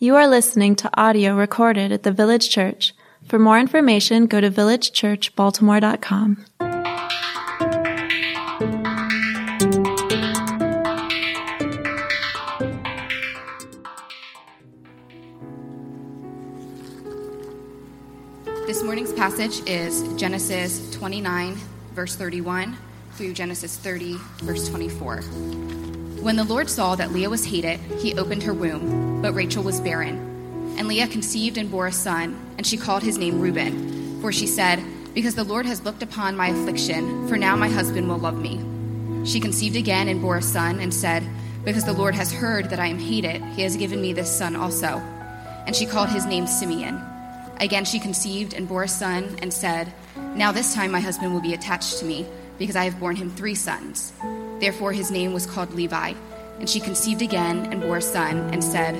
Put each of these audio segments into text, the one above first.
You are listening to audio recorded at the Village Church. For more information, go to villagechurchbaltimore.com. This morning's passage is Genesis 29, verse 31, through Genesis 30, verse 24. When the Lord saw that Leah was hated, he opened her womb, but Rachel was barren. And Leah conceived and bore a son, and she called his name Reuben, for she said, Because the Lord has looked upon my affliction, for now my husband will love me. She conceived again and bore a son, and said, Because the Lord has heard that I am hated, he has given me this son also. And she called his name Simeon. Again she conceived and bore a son, and said, Now this time my husband will be attached to me, because I have borne him three sons. Therefore his name was called Levi. And she conceived again and bore a son, and said,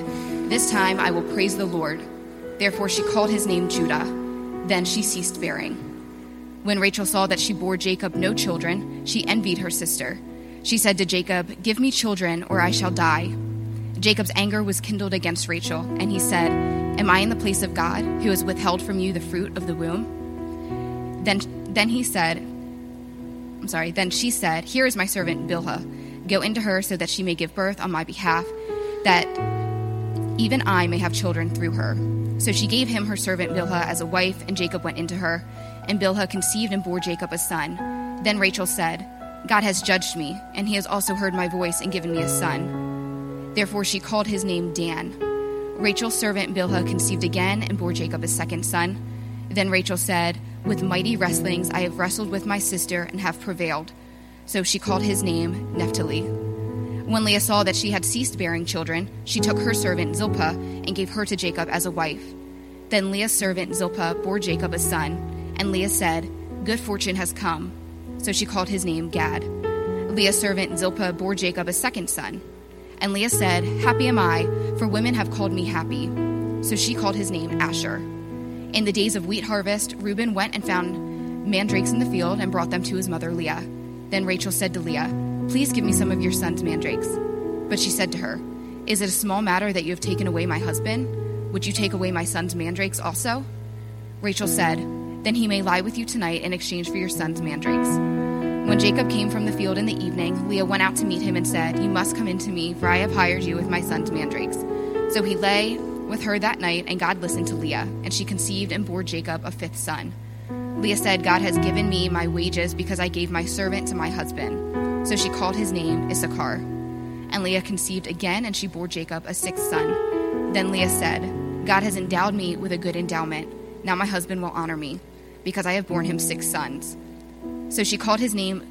This time I will praise the Lord. Therefore she called his name Judah. Then she ceased bearing. When Rachel saw that she bore Jacob no children, she envied her sister. She said to Jacob, Give me children, or I shall die. Jacob's anger was kindled against Rachel, and he said, Am I in the place of God, who has withheld from you the fruit of the womb? Then, then he said, I'm sorry, then she said, Here is my servant Bilhah. Go into her so that she may give birth on my behalf, that even I may have children through her. So she gave him her servant Bilhah as a wife, and Jacob went into her. And Bilhah conceived and bore Jacob a son. Then Rachel said, God has judged me, and he has also heard my voice and given me a son. Therefore she called his name Dan. Rachel's servant Bilhah conceived again and bore Jacob a second son. Then Rachel said, With mighty wrestlings I have wrestled with my sister and have prevailed. So she called his name Naphtali. When Leah saw that she had ceased bearing children, she took her servant Zilpah and gave her to Jacob as a wife. Then Leah's servant Zilpah bore Jacob a son, and Leah said, Good fortune has come. So she called his name Gad. Leah's servant Zilpah bore Jacob a second son. And Leah said, Happy am I, for women have called me happy. So she called his name Asher. In the days of wheat harvest, Reuben went and found mandrakes in the field and brought them to his mother Leah. Then Rachel said to Leah, Please give me some of your son's mandrakes. But she said to her, Is it a small matter that you have taken away my husband? Would you take away my son's mandrakes also? Rachel said, Then he may lie with you tonight in exchange for your son's mandrakes. When Jacob came from the field in the evening, Leah went out to meet him and said, You must come in to me, for I have hired you with my son's mandrakes. So he lay with her that night, and God listened to Leah, and she conceived and bore Jacob a fifth son. Leah said, God has given me my wages because I gave my servant to my husband. So she called his name Issachar. And Leah conceived again, and she bore Jacob a sixth son. Then Leah said, God has endowed me with a good endowment. Now my husband will honor me, because I have borne him six sons. So she called his name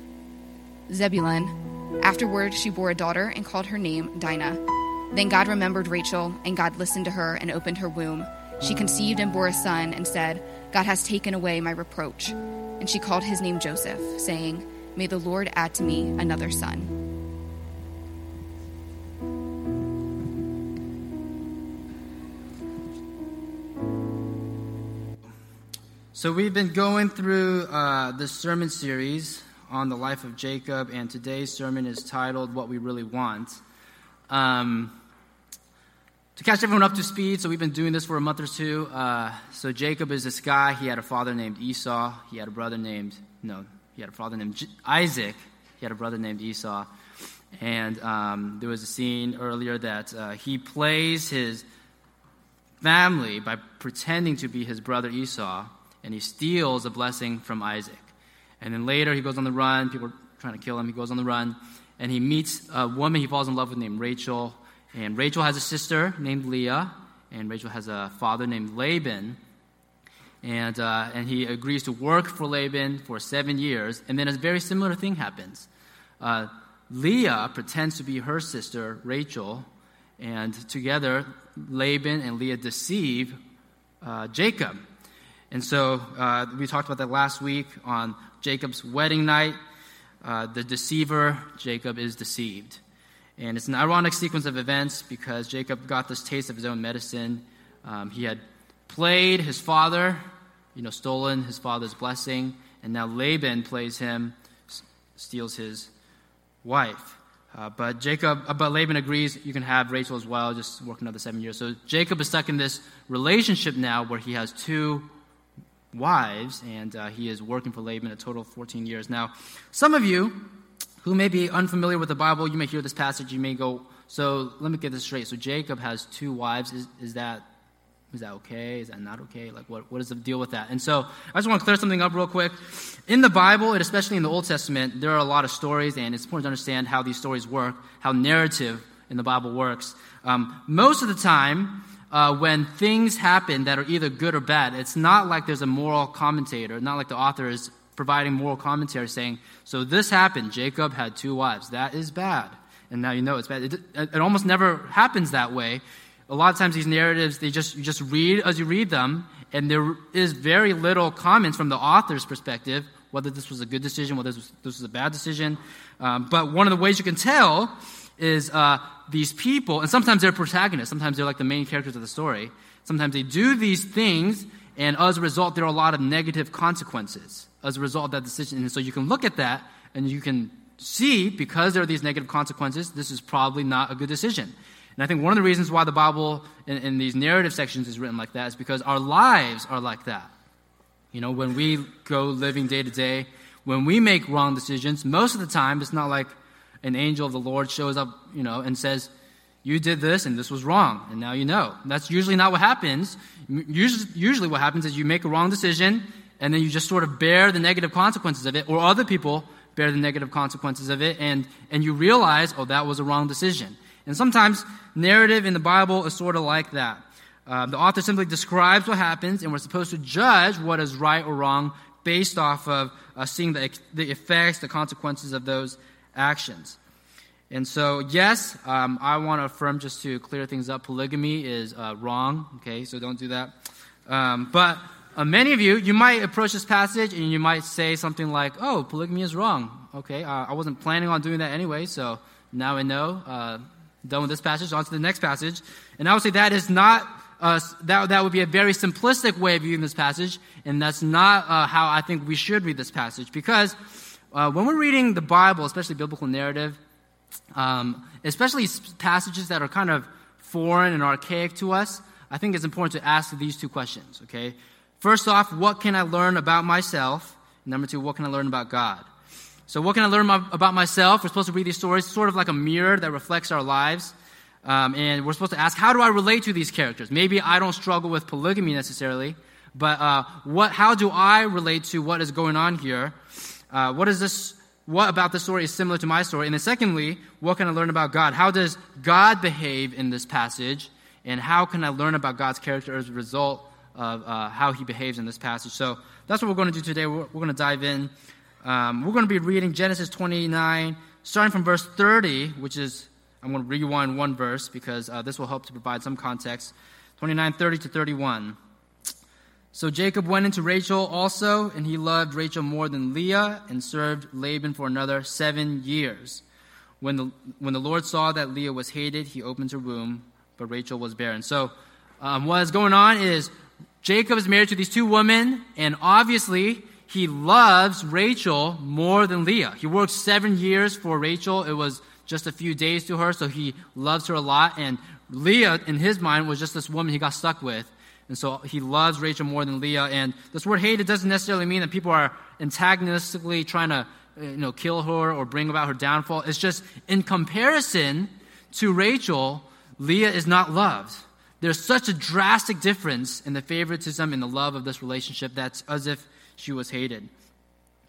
Zebulun. Afterward, she bore a daughter and called her name Dinah. Then God remembered Rachel, and God listened to her and opened her womb. She conceived and bore a son, and said, God has taken away my reproach. And she called his name Joseph, saying, May the Lord add to me another son. So, we've been going through uh, this sermon series on the life of Jacob, and today's sermon is titled What We Really Want. Um, to catch everyone up to speed, so we've been doing this for a month or two. Uh, so, Jacob is this guy. He had a father named Esau. He had a brother named, no, he had a father named J- Isaac. He had a brother named Esau. And um, there was a scene earlier that uh, he plays his family by pretending to be his brother Esau and he steals a blessing from Isaac. And then later he goes on the run. People are trying to kill him. He goes on the run and he meets a woman he falls in love with named Rachel. And Rachel has a sister named Leah, and Rachel has a father named Laban. And, uh, and he agrees to work for Laban for seven years. And then a very similar thing happens. Uh, Leah pretends to be her sister, Rachel, and together Laban and Leah deceive uh, Jacob. And so uh, we talked about that last week on Jacob's wedding night. Uh, the deceiver, Jacob, is deceived. And it's an ironic sequence of events because Jacob got this taste of his own medicine. Um, he had played his father, you know, stolen his father's blessing, and now Laban plays him, s- steals his wife. Uh, but Jacob, uh, but Laban agrees you can have Rachel as well, just work another seven years. So Jacob is stuck in this relationship now where he has two wives, and uh, he is working for Laban a total of 14 years. Now, some of you who may be unfamiliar with the Bible, you may hear this passage, you may go, so let me get this straight. So Jacob has two wives. Is, is that is that okay? Is that not okay? Like, what, what is the deal with that? And so, I just want to clear something up real quick. In the Bible, and especially in the Old Testament, there are a lot of stories, and it's important to understand how these stories work, how narrative in the Bible works. Um, most of the time, uh, when things happen that are either good or bad, it's not like there's a moral commentator, not like the author is providing moral commentary saying, so this happened, Jacob had two wives. That is bad. And now you know it's bad. It, it almost never happens that way a lot of times these narratives they just you just read as you read them and there is very little comments from the author's perspective whether this was a good decision whether this was, this was a bad decision um, but one of the ways you can tell is uh, these people and sometimes they're protagonists sometimes they're like the main characters of the story sometimes they do these things and as a result there are a lot of negative consequences as a result of that decision and so you can look at that and you can see because there are these negative consequences this is probably not a good decision and I think one of the reasons why the Bible in, in these narrative sections is written like that is because our lives are like that. You know, when we go living day to day, when we make wrong decisions, most of the time it's not like an angel of the Lord shows up, you know, and says, You did this and this was wrong, and now you know. That's usually not what happens. Usually, what happens is you make a wrong decision, and then you just sort of bear the negative consequences of it, or other people bear the negative consequences of it, and, and you realize, oh, that was a wrong decision. And sometimes narrative in the Bible is sort of like that. Uh, the author simply describes what happens, and we're supposed to judge what is right or wrong based off of uh, seeing the, the effects, the consequences of those actions. And so, yes, um, I want to affirm just to clear things up polygamy is uh, wrong, okay, so don't do that. Um, but uh, many of you, you might approach this passage and you might say something like, oh, polygamy is wrong. Okay, uh, I wasn't planning on doing that anyway, so now I know. Uh, done with this passage, on to the next passage. And I would say that is not, uh, that, that would be a very simplistic way of viewing this passage, and that's not uh, how I think we should read this passage. Because uh, when we're reading the Bible, especially biblical narrative, um, especially passages that are kind of foreign and archaic to us, I think it's important to ask these two questions, okay? First off, what can I learn about myself? Number two, what can I learn about God? So, what can I learn about myself? We're supposed to read these stories sort of like a mirror that reflects our lives. Um, and we're supposed to ask, how do I relate to these characters? Maybe I don't struggle with polygamy necessarily, but uh, what, how do I relate to what is going on here? Uh, what is this? What about this story is similar to my story? And then, secondly, what can I learn about God? How does God behave in this passage? And how can I learn about God's character as a result of uh, how he behaves in this passage? So that's what we're going to do today. We're, we're going to dive in. Um, we're going to be reading Genesis 29, starting from verse 30, which is, I'm going to rewind one verse because uh, this will help to provide some context. 29, 30 to 31. So Jacob went into Rachel also, and he loved Rachel more than Leah, and served Laban for another seven years. When the, when the Lord saw that Leah was hated, he opened her womb, but Rachel was barren. So um, what is going on is Jacob is married to these two women, and obviously he loves Rachel more than Leah. He worked seven years for Rachel. It was just a few days to her, so he loves her a lot. And Leah, in his mind, was just this woman he got stuck with. And so he loves Rachel more than Leah. And this word hated doesn't necessarily mean that people are antagonistically trying to you know, kill her or bring about her downfall. It's just in comparison to Rachel, Leah is not loved. There's such a drastic difference in the favoritism and the love of this relationship that's as if she was hated.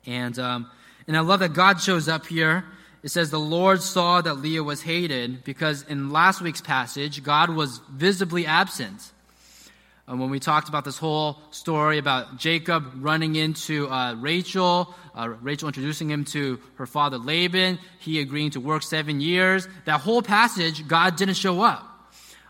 And, um, and I love that God shows up here. It says, The Lord saw that Leah was hated because in last week's passage, God was visibly absent. Uh, when we talked about this whole story about Jacob running into uh, Rachel, uh, Rachel introducing him to her father Laban, he agreeing to work seven years, that whole passage, God didn't show up,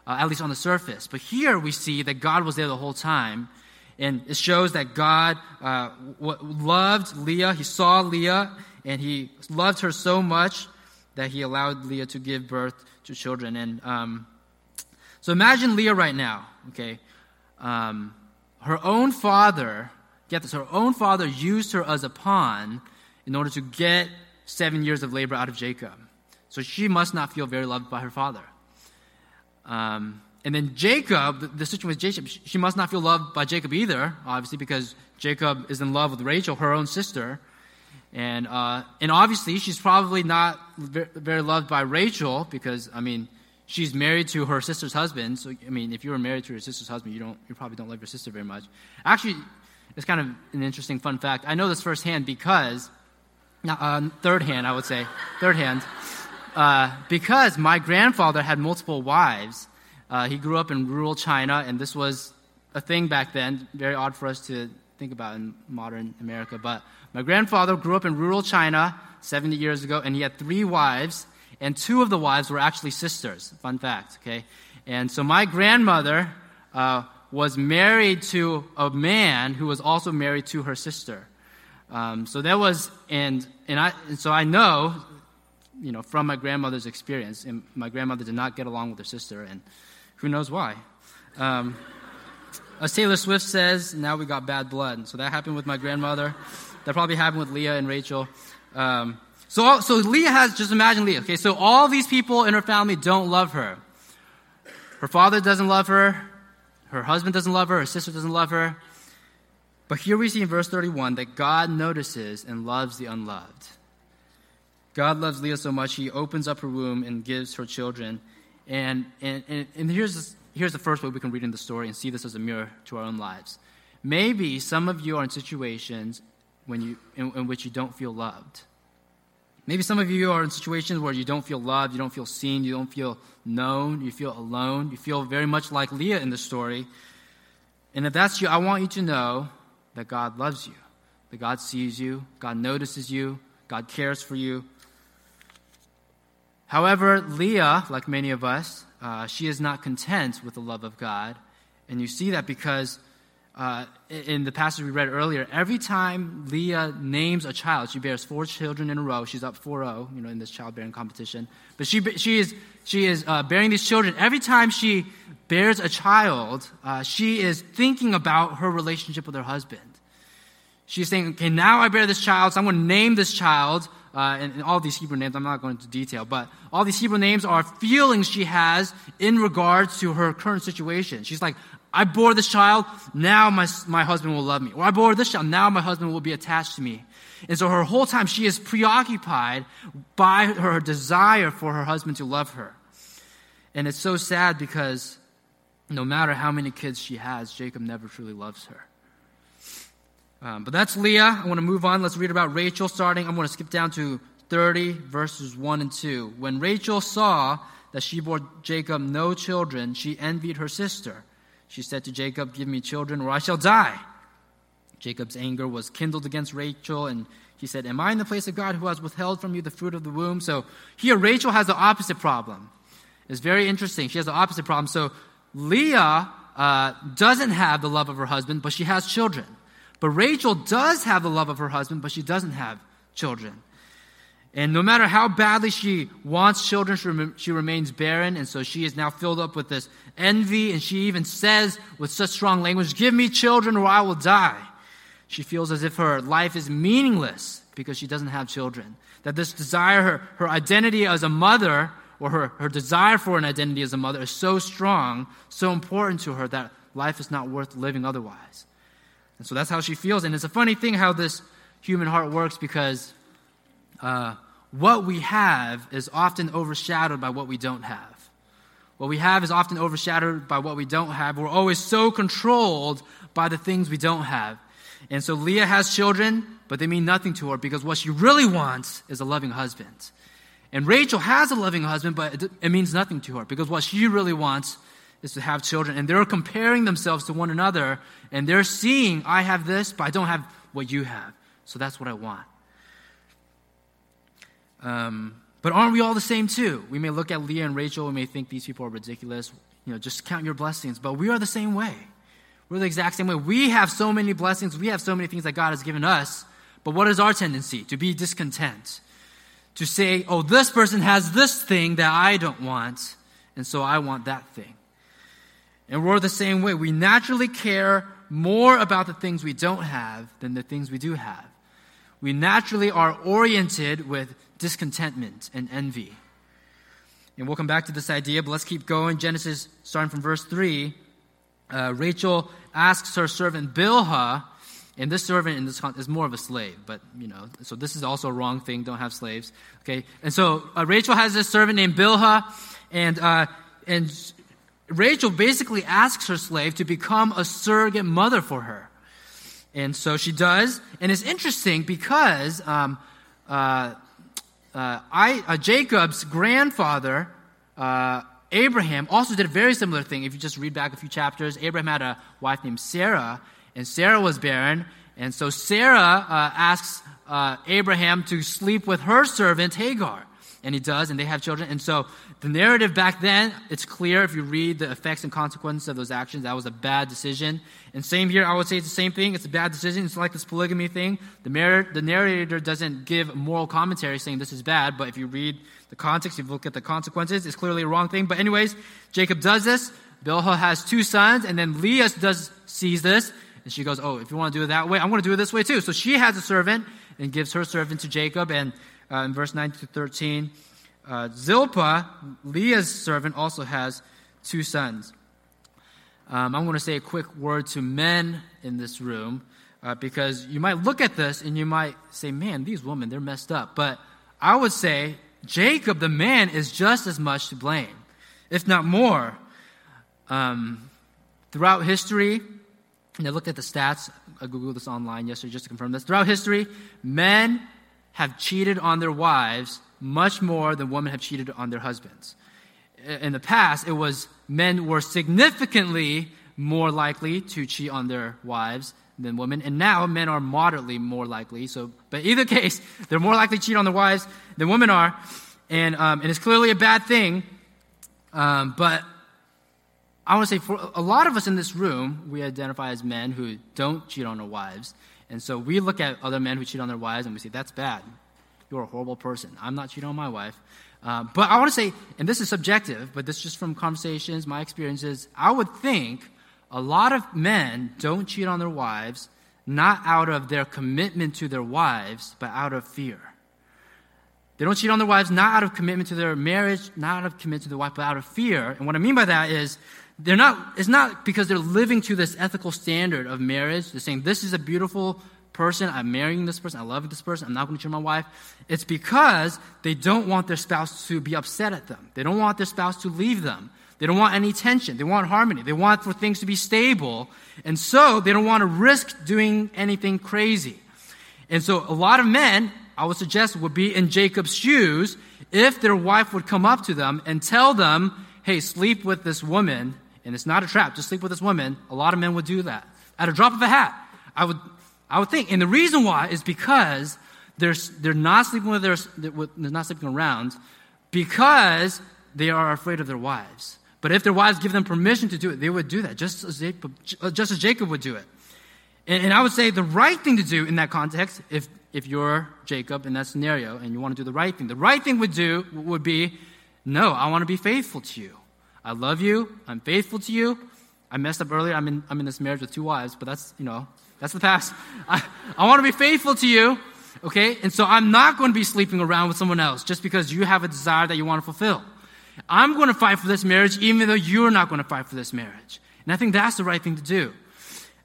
uh, at least on the surface. But here we see that God was there the whole time. And it shows that God uh, loved Leah. He saw Leah, and he loved her so much that he allowed Leah to give birth to children. And um, so imagine Leah right now, okay? Um, her own father, get this, her own father used her as a pawn in order to get seven years of labor out of Jacob. So she must not feel very loved by her father. Um, and then Jacob, the, the situation with Jacob, she must not feel loved by Jacob either, obviously, because Jacob is in love with Rachel, her own sister. And, uh, and obviously, she's probably not very loved by Rachel because, I mean, she's married to her sister's husband. So, I mean, if you were married to your sister's husband, you, don't, you probably don't love your sister very much. Actually, it's kind of an interesting fun fact. I know this firsthand because, uh, third hand, I would say, third hand, uh, because my grandfather had multiple wives. Uh, he grew up in rural China, and this was a thing back then, very odd for us to think about in modern America. But my grandfather grew up in rural China 70 years ago, and he had three wives, and two of the wives were actually sisters. Fun fact, okay? And so my grandmother uh, was married to a man who was also married to her sister. Um, so that was, and, and, I, and so I know, you know, from my grandmother's experience, and my grandmother did not get along with her sister, and who knows why? Um, as Taylor Swift says, now we got bad blood. So that happened with my grandmother. That probably happened with Leah and Rachel. Um, so, so Leah has, just imagine Leah. Okay, so all these people in her family don't love her. Her father doesn't love her. Her husband doesn't love her. Her sister doesn't love her. But here we see in verse 31 that God notices and loves the unloved. God loves Leah so much, he opens up her womb and gives her children. And, and, and, and here's, this, here's the first way we can read in the story and see this as a mirror to our own lives. Maybe some of you are in situations when you, in, in which you don't feel loved. Maybe some of you are in situations where you don't feel loved, you don't feel seen, you don't feel known, you feel alone, you feel very much like Leah in the story. And if that's you, I want you to know that God loves you, that God sees you, God notices you, God cares for you, However, Leah, like many of us, uh, she is not content with the love of God. And you see that because uh, in the passage we read earlier, every time Leah names a child, she bears four children in a row. She's up 4 0, you know, in this childbearing competition. But she, she is, she is uh, bearing these children. Every time she bears a child, uh, she is thinking about her relationship with her husband. She's saying, okay, now I bear this child, so I'm going to name this child uh, and, and, all these Hebrew names, I'm not going into detail, but all these Hebrew names are feelings she has in regards to her current situation. She's like, I bore this child, now my, my husband will love me. Or I bore this child, now my husband will be attached to me. And so her whole time she is preoccupied by her desire for her husband to love her. And it's so sad because no matter how many kids she has, Jacob never truly loves her. Um, but that's Leah. I want to move on. Let's read about Rachel starting. I'm going to skip down to 30, verses 1 and 2. When Rachel saw that she bore Jacob no children, she envied her sister. She said to Jacob, Give me children, or I shall die. Jacob's anger was kindled against Rachel, and he said, Am I in the place of God who has withheld from you the fruit of the womb? So here, Rachel has the opposite problem. It's very interesting. She has the opposite problem. So Leah uh, doesn't have the love of her husband, but she has children. But Rachel does have the love of her husband, but she doesn't have children. And no matter how badly she wants children, she, rem- she, remains barren. And so she is now filled up with this envy. And she even says with such strong language, Give me children or I will die. She feels as if her life is meaningless because she doesn't have children. That this desire, her, her identity as a mother, or her, her desire for an identity as a mother, is so strong, so important to her that life is not worth living otherwise. And so that's how she feels. And it's a funny thing how this human heart works because uh, what we have is often overshadowed by what we don't have. What we have is often overshadowed by what we don't have. We're always so controlled by the things we don't have. And so Leah has children, but they mean nothing to her because what she really wants is a loving husband. And Rachel has a loving husband, but it, it means nothing to her because what she really wants is to have children. And they're comparing themselves to one another, and they're seeing, I have this, but I don't have what you have. So that's what I want. Um, but aren't we all the same too? We may look at Leah and Rachel, we may think these people are ridiculous. You know, just count your blessings. But we are the same way. We're the exact same way. We have so many blessings, we have so many things that God has given us. But what is our tendency? To be discontent. To say, oh, this person has this thing that I don't want, and so I want that thing. And we're the same way. We naturally care more about the things we don't have than the things we do have. We naturally are oriented with discontentment and envy. And we'll come back to this idea, but let's keep going. Genesis, starting from verse 3. Uh, Rachel asks her servant Bilhah, and this servant in this is more of a slave, but you know, so this is also a wrong thing. Don't have slaves, okay? And so uh, Rachel has this servant named Bilhah, and uh, and Rachel basically asks her slave to become a surrogate mother for her, and so she does. And it's interesting because um, uh, uh, I, uh, Jacob's grandfather, uh, Abraham, also did a very similar thing. If you just read back a few chapters, Abraham had a wife named Sarah, and Sarah was barren. And so Sarah uh, asks uh, Abraham to sleep with her servant Hagar. And he does, and they have children. And so the narrative back then, it's clear if you read the effects and consequences of those actions, that was a bad decision. And same here, I would say it's the same thing. It's a bad decision. It's like this polygamy thing. The, mar- the narrator doesn't give moral commentary saying this is bad, but if you read the context, if you look at the consequences, it's clearly a wrong thing. But anyways, Jacob does this. Bilhah has two sons, and then Leah does sees this, and she goes, "Oh, if you want to do it that way, I'm going to do it this way too." So she has a servant and gives her servant to Jacob, and uh, in verse 9 to 13. Uh, Zilpah, Leah's servant, also has two sons. Um, I'm going to say a quick word to men in this room uh, because you might look at this and you might say, man, these women, they're messed up. But I would say Jacob, the man, is just as much to blame, if not more. Um, throughout history, and I looked at the stats, I Googled this online yesterday just to confirm this. Throughout history, men have cheated on their wives much more than women have cheated on their husbands. In the past, it was men were significantly more likely to cheat on their wives than women, and now men are moderately more likely. So, but either case, they're more likely to cheat on their wives than women are, and um, and it's clearly a bad thing. Um, but I want to say, for a lot of us in this room, we identify as men who don't cheat on their wives, and so we look at other men who cheat on their wives and we say, that's bad. You're a horrible person. I'm not cheating on my wife. Uh, but I want to say, and this is subjective, but this is just from conversations, my experiences, I would think a lot of men don't cheat on their wives not out of their commitment to their wives, but out of fear. They don't cheat on their wives not out of commitment to their marriage, not out of commitment to their wife, but out of fear. And what I mean by that is they're not, it's not because they're living to this ethical standard of marriage. They're saying, this is a beautiful person. I'm marrying this person. I love this person. I'm not going to cheat on my wife. It's because they don't want their spouse to be upset at them. They don't want their spouse to leave them. They don't want any tension. They want harmony. They want for things to be stable. And so they don't want to risk doing anything crazy. And so a lot of men, I would suggest, would be in Jacob's shoes if their wife would come up to them and tell them, hey, sleep with this woman and it's not a trap, just sleep with this woman, a lot of men would do that. At a drop of a hat, I would, I would think. And the reason why is because they're, they're not sleeping with their, they're not sleeping around because they are afraid of their wives. But if their wives give them permission to do it, they would do that, just as Jacob, uh, just as Jacob would do it. And, and I would say the right thing to do in that context, if, if you're Jacob in that scenario and you want to do the right thing, the right thing would do would be, no, I want to be faithful to you. I love you. I'm faithful to you. I messed up earlier. I'm in, I'm in this marriage with two wives, but that's, you know, that's the past. I, I want to be faithful to you, okay? And so I'm not going to be sleeping around with someone else just because you have a desire that you want to fulfill. I'm going to fight for this marriage even though you're not going to fight for this marriage. And I think that's the right thing to do.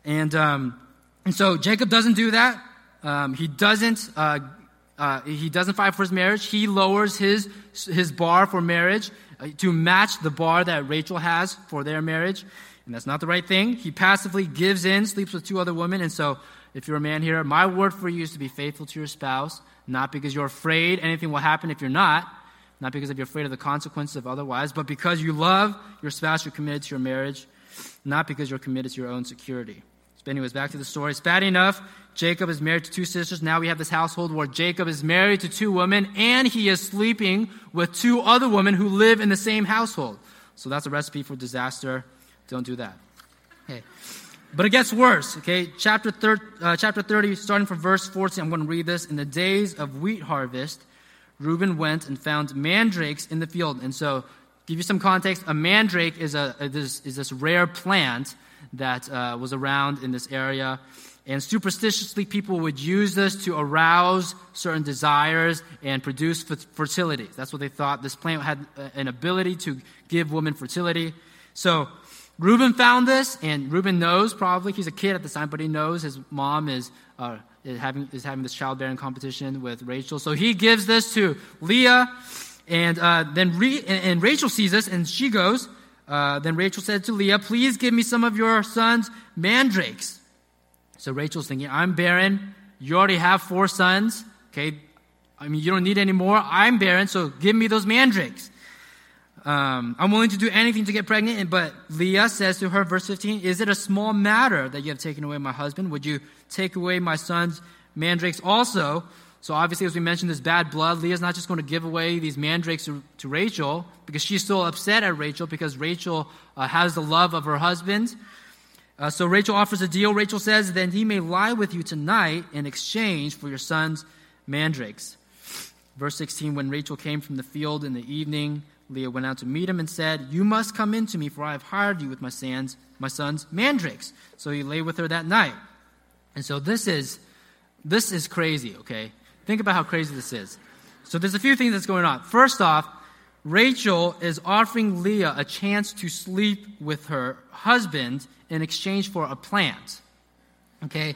And, um, and so Jacob doesn't do that. Um, he doesn't, uh, uh, he doesn't fight for his marriage. He lowers his, his bar for marriage uh, to match the bar that Rachel has for their marriage. And that's not the right thing. He passively gives in, sleeps with two other women. And so, if you're a man here, my word for you is to be faithful to your spouse, not because you're afraid anything will happen if you're not, not because you're afraid of the consequences of otherwise, but because you love your spouse, you're committed to your marriage, not because you're committed to your own security. But anyways, back to the story. It's bad enough. Jacob is married to two sisters. Now we have this household where Jacob is married to two women and he is sleeping with two other women who live in the same household. So that's a recipe for disaster. Don't do that. Okay. But it gets worse, okay? Chapter, thir- uh, chapter 30, starting from verse 14, I'm going to read this. In the days of wheat harvest, Reuben went and found mandrakes in the field. And so give you some context. A mandrake is a is, is this rare plant that uh, was around in this area. And superstitiously, people would use this to arouse certain desires and produce fertility. That's what they thought. This plant had uh, an ability to give women fertility. So Reuben found this, and Reuben knows probably he's a kid at the time, but he knows his mom is, uh, is having is having this childbearing competition with Rachel. So he gives this to Leah, and uh, then Re- and Rachel sees this, and she goes. Uh, then Rachel said to Leah, "Please give me some of your son's mandrakes." So Rachel's thinking, I'm barren. You already have four sons. Okay. I mean, you don't need any more. I'm barren, so give me those mandrakes. Um, I'm willing to do anything to get pregnant. But Leah says to her, verse 15, Is it a small matter that you have taken away my husband? Would you take away my son's mandrakes also? So obviously, as we mentioned, this bad blood, Leah's not just going to give away these mandrakes to, to Rachel because she's still upset at Rachel because Rachel uh, has the love of her husband. Uh, so Rachel offers a deal. Rachel says, Then he may lie with you tonight in exchange for your son's mandrakes. Verse 16 When Rachel came from the field in the evening, Leah went out to meet him and said, You must come in to me, for I have hired you with my son's, my son's mandrakes. So he lay with her that night. And so this is this is crazy, okay? Think about how crazy this is. So there's a few things that's going on. First off, Rachel is offering Leah a chance to sleep with her husband in exchange for a plant. Okay?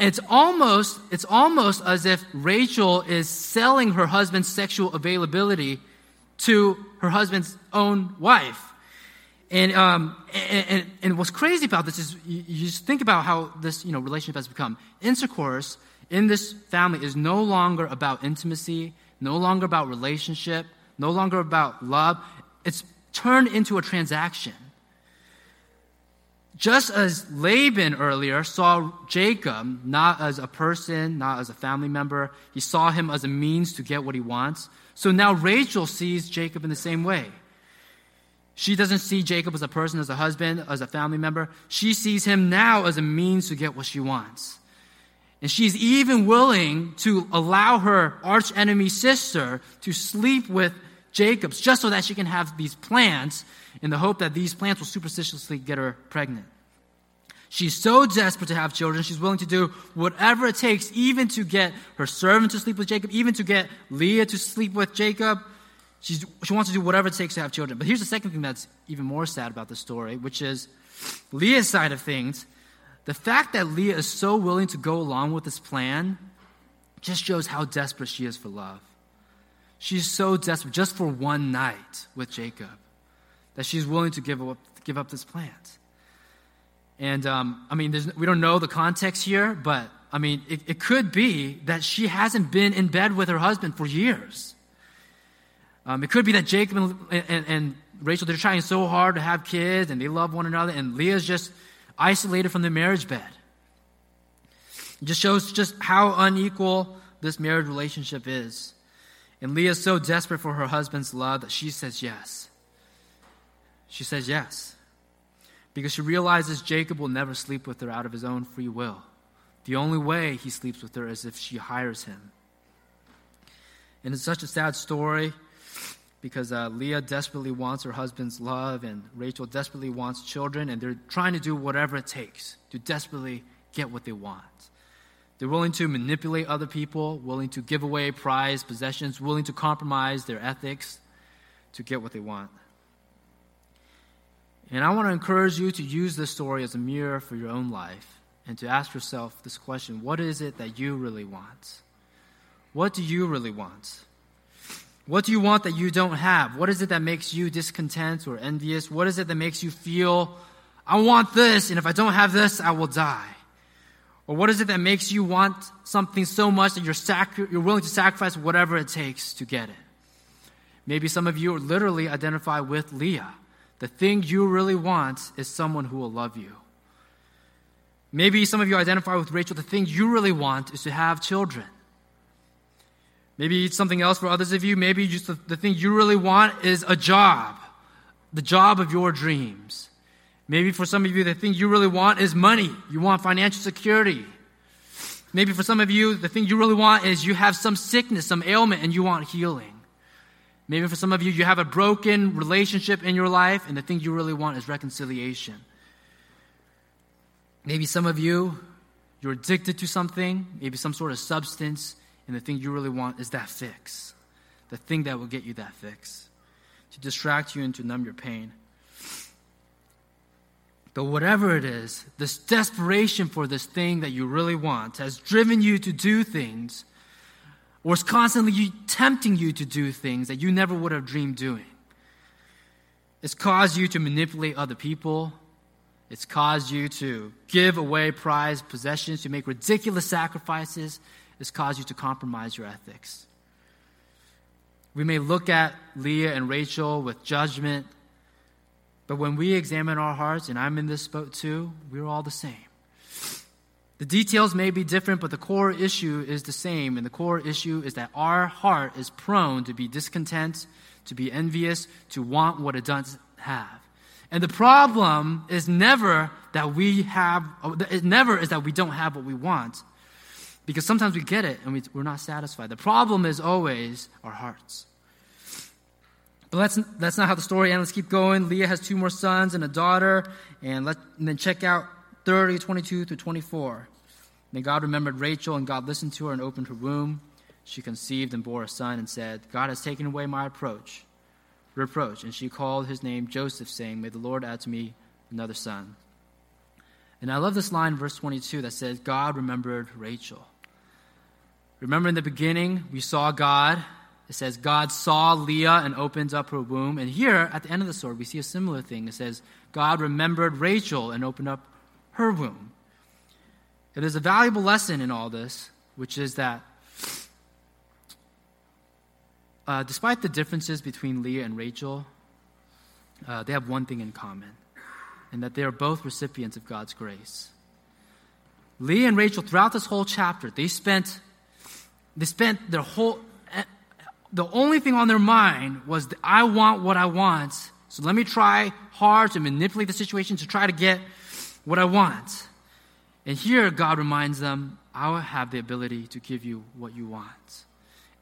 It's almost, it's almost as if Rachel is selling her husband's sexual availability to her husband's own wife. And, um, and, and, what's crazy about this is you, you just think about how this you know, relationship has become. Intercourse in this family is no longer about intimacy, no longer about relationship, no longer about love. It's turned into a transaction. Just as Laban earlier saw Jacob not as a person, not as a family member, he saw him as a means to get what he wants. So now Rachel sees Jacob in the same way. She doesn't see Jacob as a person, as a husband, as a family member. She sees him now as a means to get what she wants. And she's even willing to allow her arch enemy sister to sleep with Jacob's just so that she can have these plants in the hope that these plants will superstitiously get her pregnant. She's so desperate to have children, she's willing to do whatever it takes, even to get her servant to sleep with Jacob, even to get Leah to sleep with Jacob. She's, she wants to do whatever it takes to have children. But here's the second thing that's even more sad about the story, which is Leah's side of things. The fact that Leah is so willing to go along with this plan just shows how desperate she is for love. She's so desperate just for one night with Jacob that she's willing to give up, give up this plant. And um, I mean, we don't know the context here, but I mean, it, it, could be that she hasn't been in bed with her husband for years. Um, it could be that Jacob and, and, and, Rachel, they're trying so hard to have kids and they love one another, and Leah's just isolated from the marriage bed. It just shows just how unequal this marriage relationship is. And Leah's so desperate for her husband's love that she says yes. She says yes. Because she realizes Jacob will never sleep with her out of his own free will. The only way he sleeps with her is if she hires him. And it's such a sad story because uh, Leah desperately wants her husband's love, and Rachel desperately wants children, and they're trying to do whatever it takes to desperately get what they want. They're willing to manipulate other people, willing to give away prized possessions, willing to compromise their ethics to get what they want. And I want to encourage you to use this story as a mirror for your own life and to ask yourself this question What is it that you really want? What do you really want? What do you want that you don't have? What is it that makes you discontent or envious? What is it that makes you feel, I want this, and if I don't have this, I will die? Or what is it that makes you want something so much that you're, you're willing to sacrifice whatever it takes to get it? Maybe some of you literally identify with Leah. The thing you really want is someone who will love you. Maybe some of you identify with Rachel. The thing you really want is to have children. Maybe it's something else for others of you. Maybe just the, the thing you really want is a job, the job of your dreams. Maybe for some of you, the thing you really want is money. You want financial security. Maybe for some of you, the thing you really want is you have some sickness, some ailment, and you want healing. Maybe for some of you, you have a broken relationship in your life, and the thing you really want is reconciliation. Maybe some of you, you're addicted to something, maybe some sort of substance, and the thing you really want is that fix. The thing that will get you that fix. To distract you and to numb your pain. But whatever it is, this desperation for this thing that you really want has driven you to do things or is constantly tempting you to do things that you never would have dreamed doing. It's caused you to manipulate other people. It's caused you to give away prized possessions, to make ridiculous sacrifices. It's caused you to compromise your ethics. We may look at Leah and Rachel with judgment but when we examine our hearts, and I'm in this boat too, we're all the same. The details may be different, but the core issue is the same. And the core issue is that our heart is prone to be discontent, to be envious, to want what it doesn't have. And the problem is never that we have, uh, it never is that we don't have what we want. Because sometimes we get it and we, we're not satisfied. The problem is always our hearts. But that's, that's not how the story ends. Let's keep going. Leah has two more sons and a daughter. And, let, and then check out 30, 22 through 24. Then God remembered Rachel, and God listened to her and opened her womb. She conceived and bore a son and said, God has taken away my reproach. Reproach. And she called his name Joseph, saying, May the Lord add to me another son. And I love this line, verse 22, that says, God remembered Rachel. Remember in the beginning, we saw God it says, God saw Leah and opened up her womb. And here, at the end of the story, we see a similar thing. It says, God remembered Rachel and opened up her womb. And there's a valuable lesson in all this, which is that uh, despite the differences between Leah and Rachel, uh, they have one thing in common, and that they are both recipients of God's grace. Leah and Rachel, throughout this whole chapter, they spent, they spent their whole the only thing on their mind was, I want what I want. So let me try hard to manipulate the situation to try to get what I want. And here, God reminds them, I will have the ability to give you what you want.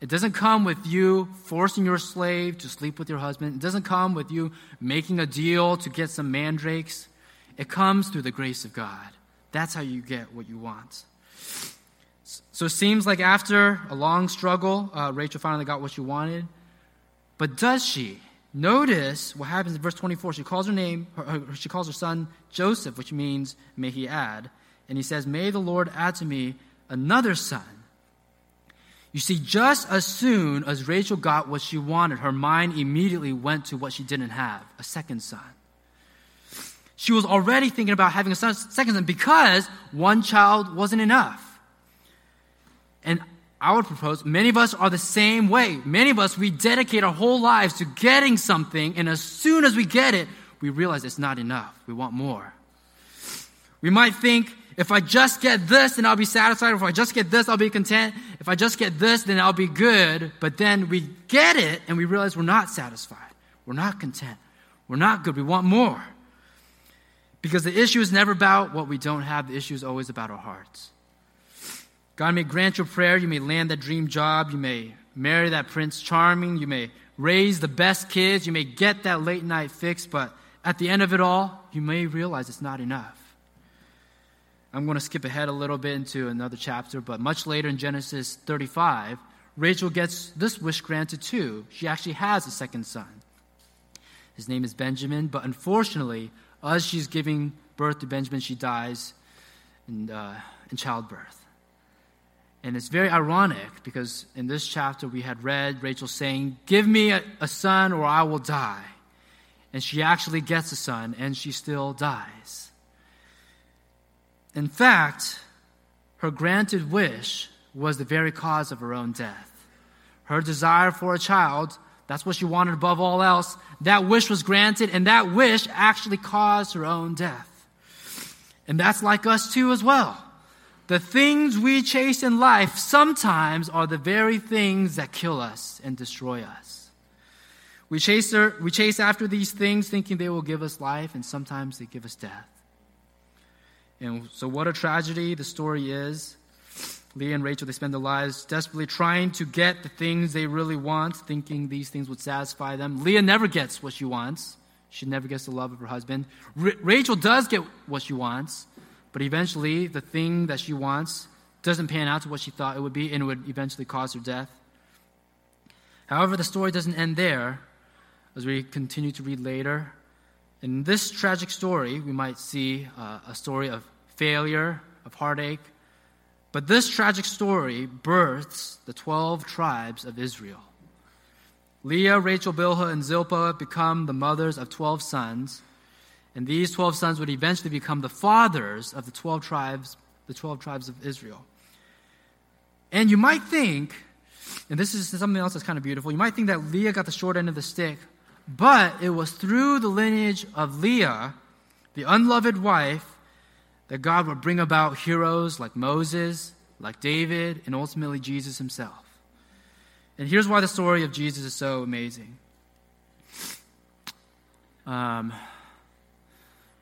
It doesn't come with you forcing your slave to sleep with your husband. It doesn't come with you making a deal to get some mandrakes. It comes through the grace of God. That's how you get what you want. So it seems like after a long struggle, uh, Rachel finally got what she wanted. But does she? Notice what happens in verse 24. She calls her name, her, her, she calls her son Joseph, which means may he add. And he says, May the Lord add to me another son. You see, just as soon as Rachel got what she wanted, her mind immediately went to what she didn't have a second son. She was already thinking about having a son, second son because one child wasn't enough. And I would propose many of us are the same way. Many of us, we dedicate our whole lives to getting something, and as soon as we get it, we realize it's not enough. We want more. We might think, if I just get this, then I'll be satisfied. If I just get this, I'll be content. If I just get this, then I'll be good. But then we get it, and we realize we're not satisfied. We're not content. We're not good. We want more. Because the issue is never about what we don't have, the issue is always about our hearts. God may grant your prayer. You may land that dream job. You may marry that Prince Charming. You may raise the best kids. You may get that late night fix. But at the end of it all, you may realize it's not enough. I'm going to skip ahead a little bit into another chapter, but much later in Genesis 35, Rachel gets this wish granted too. She actually has a second son. His name is Benjamin, but unfortunately, as she's giving birth to Benjamin, she dies in, uh, in childbirth. And it's very ironic because in this chapter we had read Rachel saying, Give me a, a, son or I will die. And she actually gets a son and she still dies. In fact, her granted wish was the very cause of her own death. Her desire for a child, that's what she wanted above all else, that wish was granted, and that wish actually caused her own death. And that's like us too, as well. The things we chase in life sometimes are the very things that kill us and destroy us. We chase, we chase after these things thinking they will give us life, and sometimes they give us death. And so, what a tragedy the story is. Leah and Rachel, they spend their lives desperately trying to get the things they really want, thinking these things would satisfy them. Leah never gets what she wants. She never gets the love of her husband. R- Rachel does get what she wants, but eventually the thing that she wants doesn't pan out to what she thought it would be, and it would eventually cause her death. However, the story doesn't end there. As we continue to read later, in this tragic story, we might see uh, a story of failure, of heartache, but this tragic story births the 12 tribes of Israel. Leah, Rachel, Bilhah, and Zilpah become the mothers of 12 sons, and these 12 sons would eventually become the fathers of the 12 tribes, the 12 tribes of Israel. And you might think, and this is something else that's kind of beautiful, you might think that Leah got the short end of the stick, but it was through the lineage of Leah, the unloved wife, that God would bring about heroes like Moses, like David, and ultimately Jesus himself. And here's why the story of Jesus is so amazing. Um,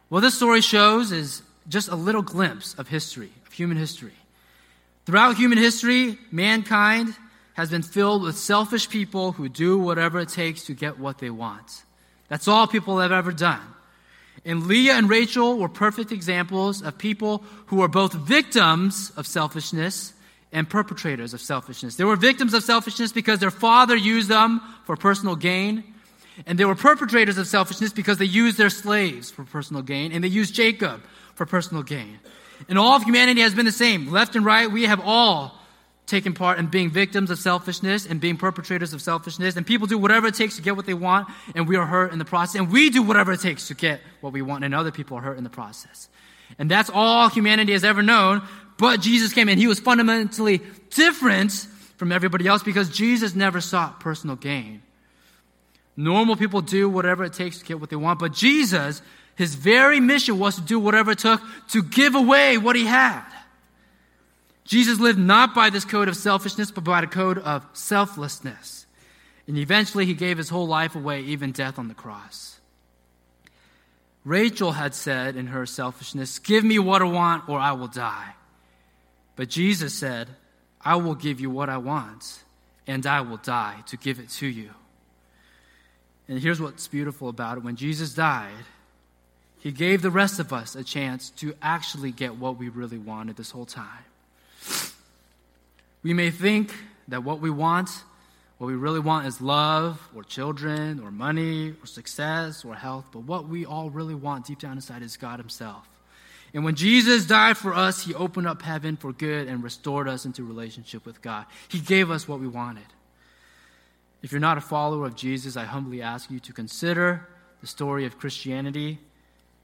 what this story shows is just a little glimpse of history, of human history. Throughout human history, mankind has been filled with selfish people who do whatever it takes to get what they want. That's all people have ever done. And Leah and Rachel were perfect examples of people who were both victims of selfishness and perpetrators of selfishness. They were victims of selfishness because their father used them for personal gain. And they were perpetrators of selfishness because they used their slaves for personal gain. And they used Jacob for personal gain. And all of humanity has been the same. Left and right, we have all taking part in being victims of selfishness and being perpetrators of selfishness. And people do whatever it takes to get what they want, and we are hurt in the process. And we do whatever it takes to get what we want, and other people are hurt in the process. And that's all humanity has ever known. But Jesus came and he was fundamentally different from everybody else because Jesus never sought personal gain. Normal people do whatever it takes to get what they want, but Jesus, his very mission was to do whatever it took to give away what he had. Jesus lived not by this code of selfishness, but by the code of selflessness. And eventually he gave his whole life away, even death on the cross. Rachel had said in her selfishness, Give me what I want or I will die. But Jesus said, I will give you what I want and I will die to give it to you. And here's what's beautiful about it when Jesus died, he gave the rest of us a chance to actually get what we really wanted this whole time. We may think that what we want, what we really want is love or children or money or success or health, but what we all really want deep down inside is God Himself. And when Jesus died for us, He opened up heaven for good and restored us into relationship with God. He gave us what we wanted. If you're not a follower of Jesus, I humbly ask you to consider the story of Christianity,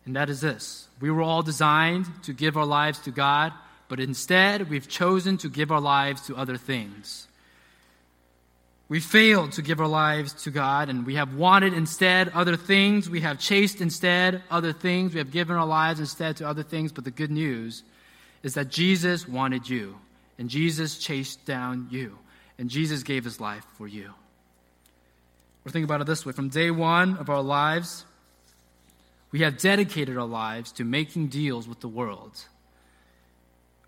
and that is this we were all designed to give our lives to God but instead we've chosen to give our lives to other things. We failed to give our lives to God, and we have wanted instead other things. We have chased instead other things. We have given our lives instead to other things. But the good news is that Jesus wanted you, and Jesus chased down you, and Jesus gave his life for you. We're thinking about it this way from day one of our lives, we have dedicated our lives to making deals with the world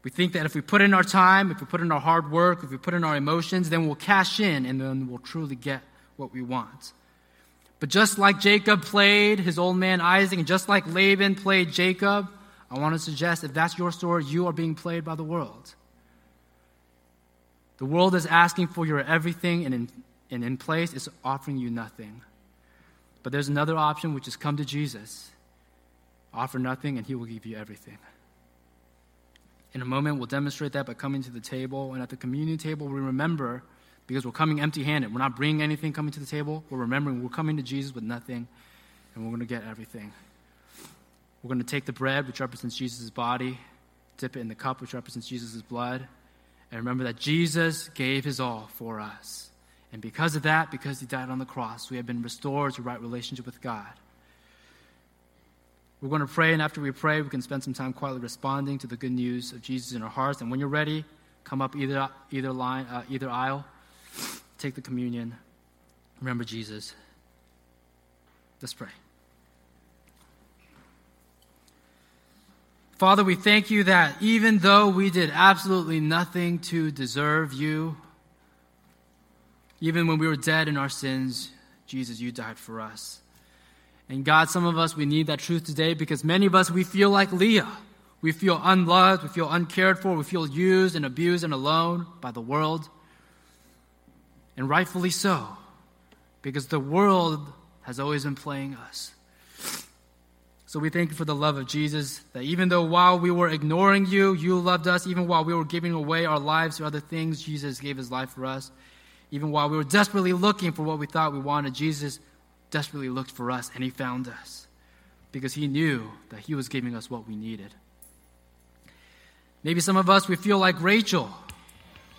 we think that if we put in our time, if we put in our hard work, if we put in our emotions, then we'll cash in and then we'll truly get what we want. But just like Jacob played his old man Isaac, and just like Laban played Jacob, I want to suggest if that's your story, you are being played by the world. The world is asking for your everything, and in, and in place, it's offering you nothing. But there's another option, which is come to Jesus. Offer nothing, and he will give you everything. In a moment, we'll demonstrate that by coming to the table. And at the communion table, we remember because we're coming empty handed. We're not bringing anything coming to the table. We're remembering we're coming to Jesus with nothing, and we're going to get everything. We're going to take the bread, which represents Jesus' body, dip it in the cup, which represents Jesus' blood, and remember that Jesus gave his all for us. And because of that, because he died on the cross, we have been restored to right relationship with God. We're going to pray, and after we pray, we can spend some time quietly responding to the good news of Jesus in our hearts. And when you're ready, come up either, either, line, uh, either aisle, take the communion. Remember Jesus. Let's pray. Father, we thank you that even though we did absolutely nothing to deserve you, even when we were dead in our sins, Jesus, you died for us. And God, some of us, we need that truth today because many of us, we feel like Leah. We feel unloved, we feel uncared for, we feel used and abused and alone by the world. And rightfully so, because the world has always been playing us. So we thank you for the love of Jesus, that even though while we were ignoring you, you loved us. Even while we were giving away our lives to other things, Jesus gave his life for us. Even while we were desperately looking for what we thought we wanted, Jesus desperately looked for us and he found us because he knew that he was giving us what we needed. Maybe some of us, we feel like Rachel.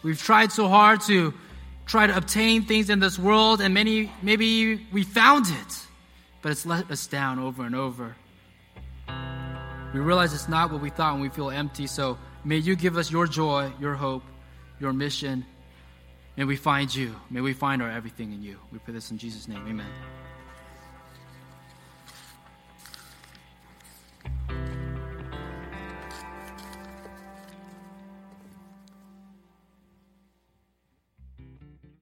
We've tried so hard to try to obtain things in this world, and many, maybe we found it, but it's let us down over and over. We realize it's not what we thought and we feel empty. So may you give us your joy, your hope, your mission. May we find you. May we find our everything in you. We pray this in Jesus' name. Amen.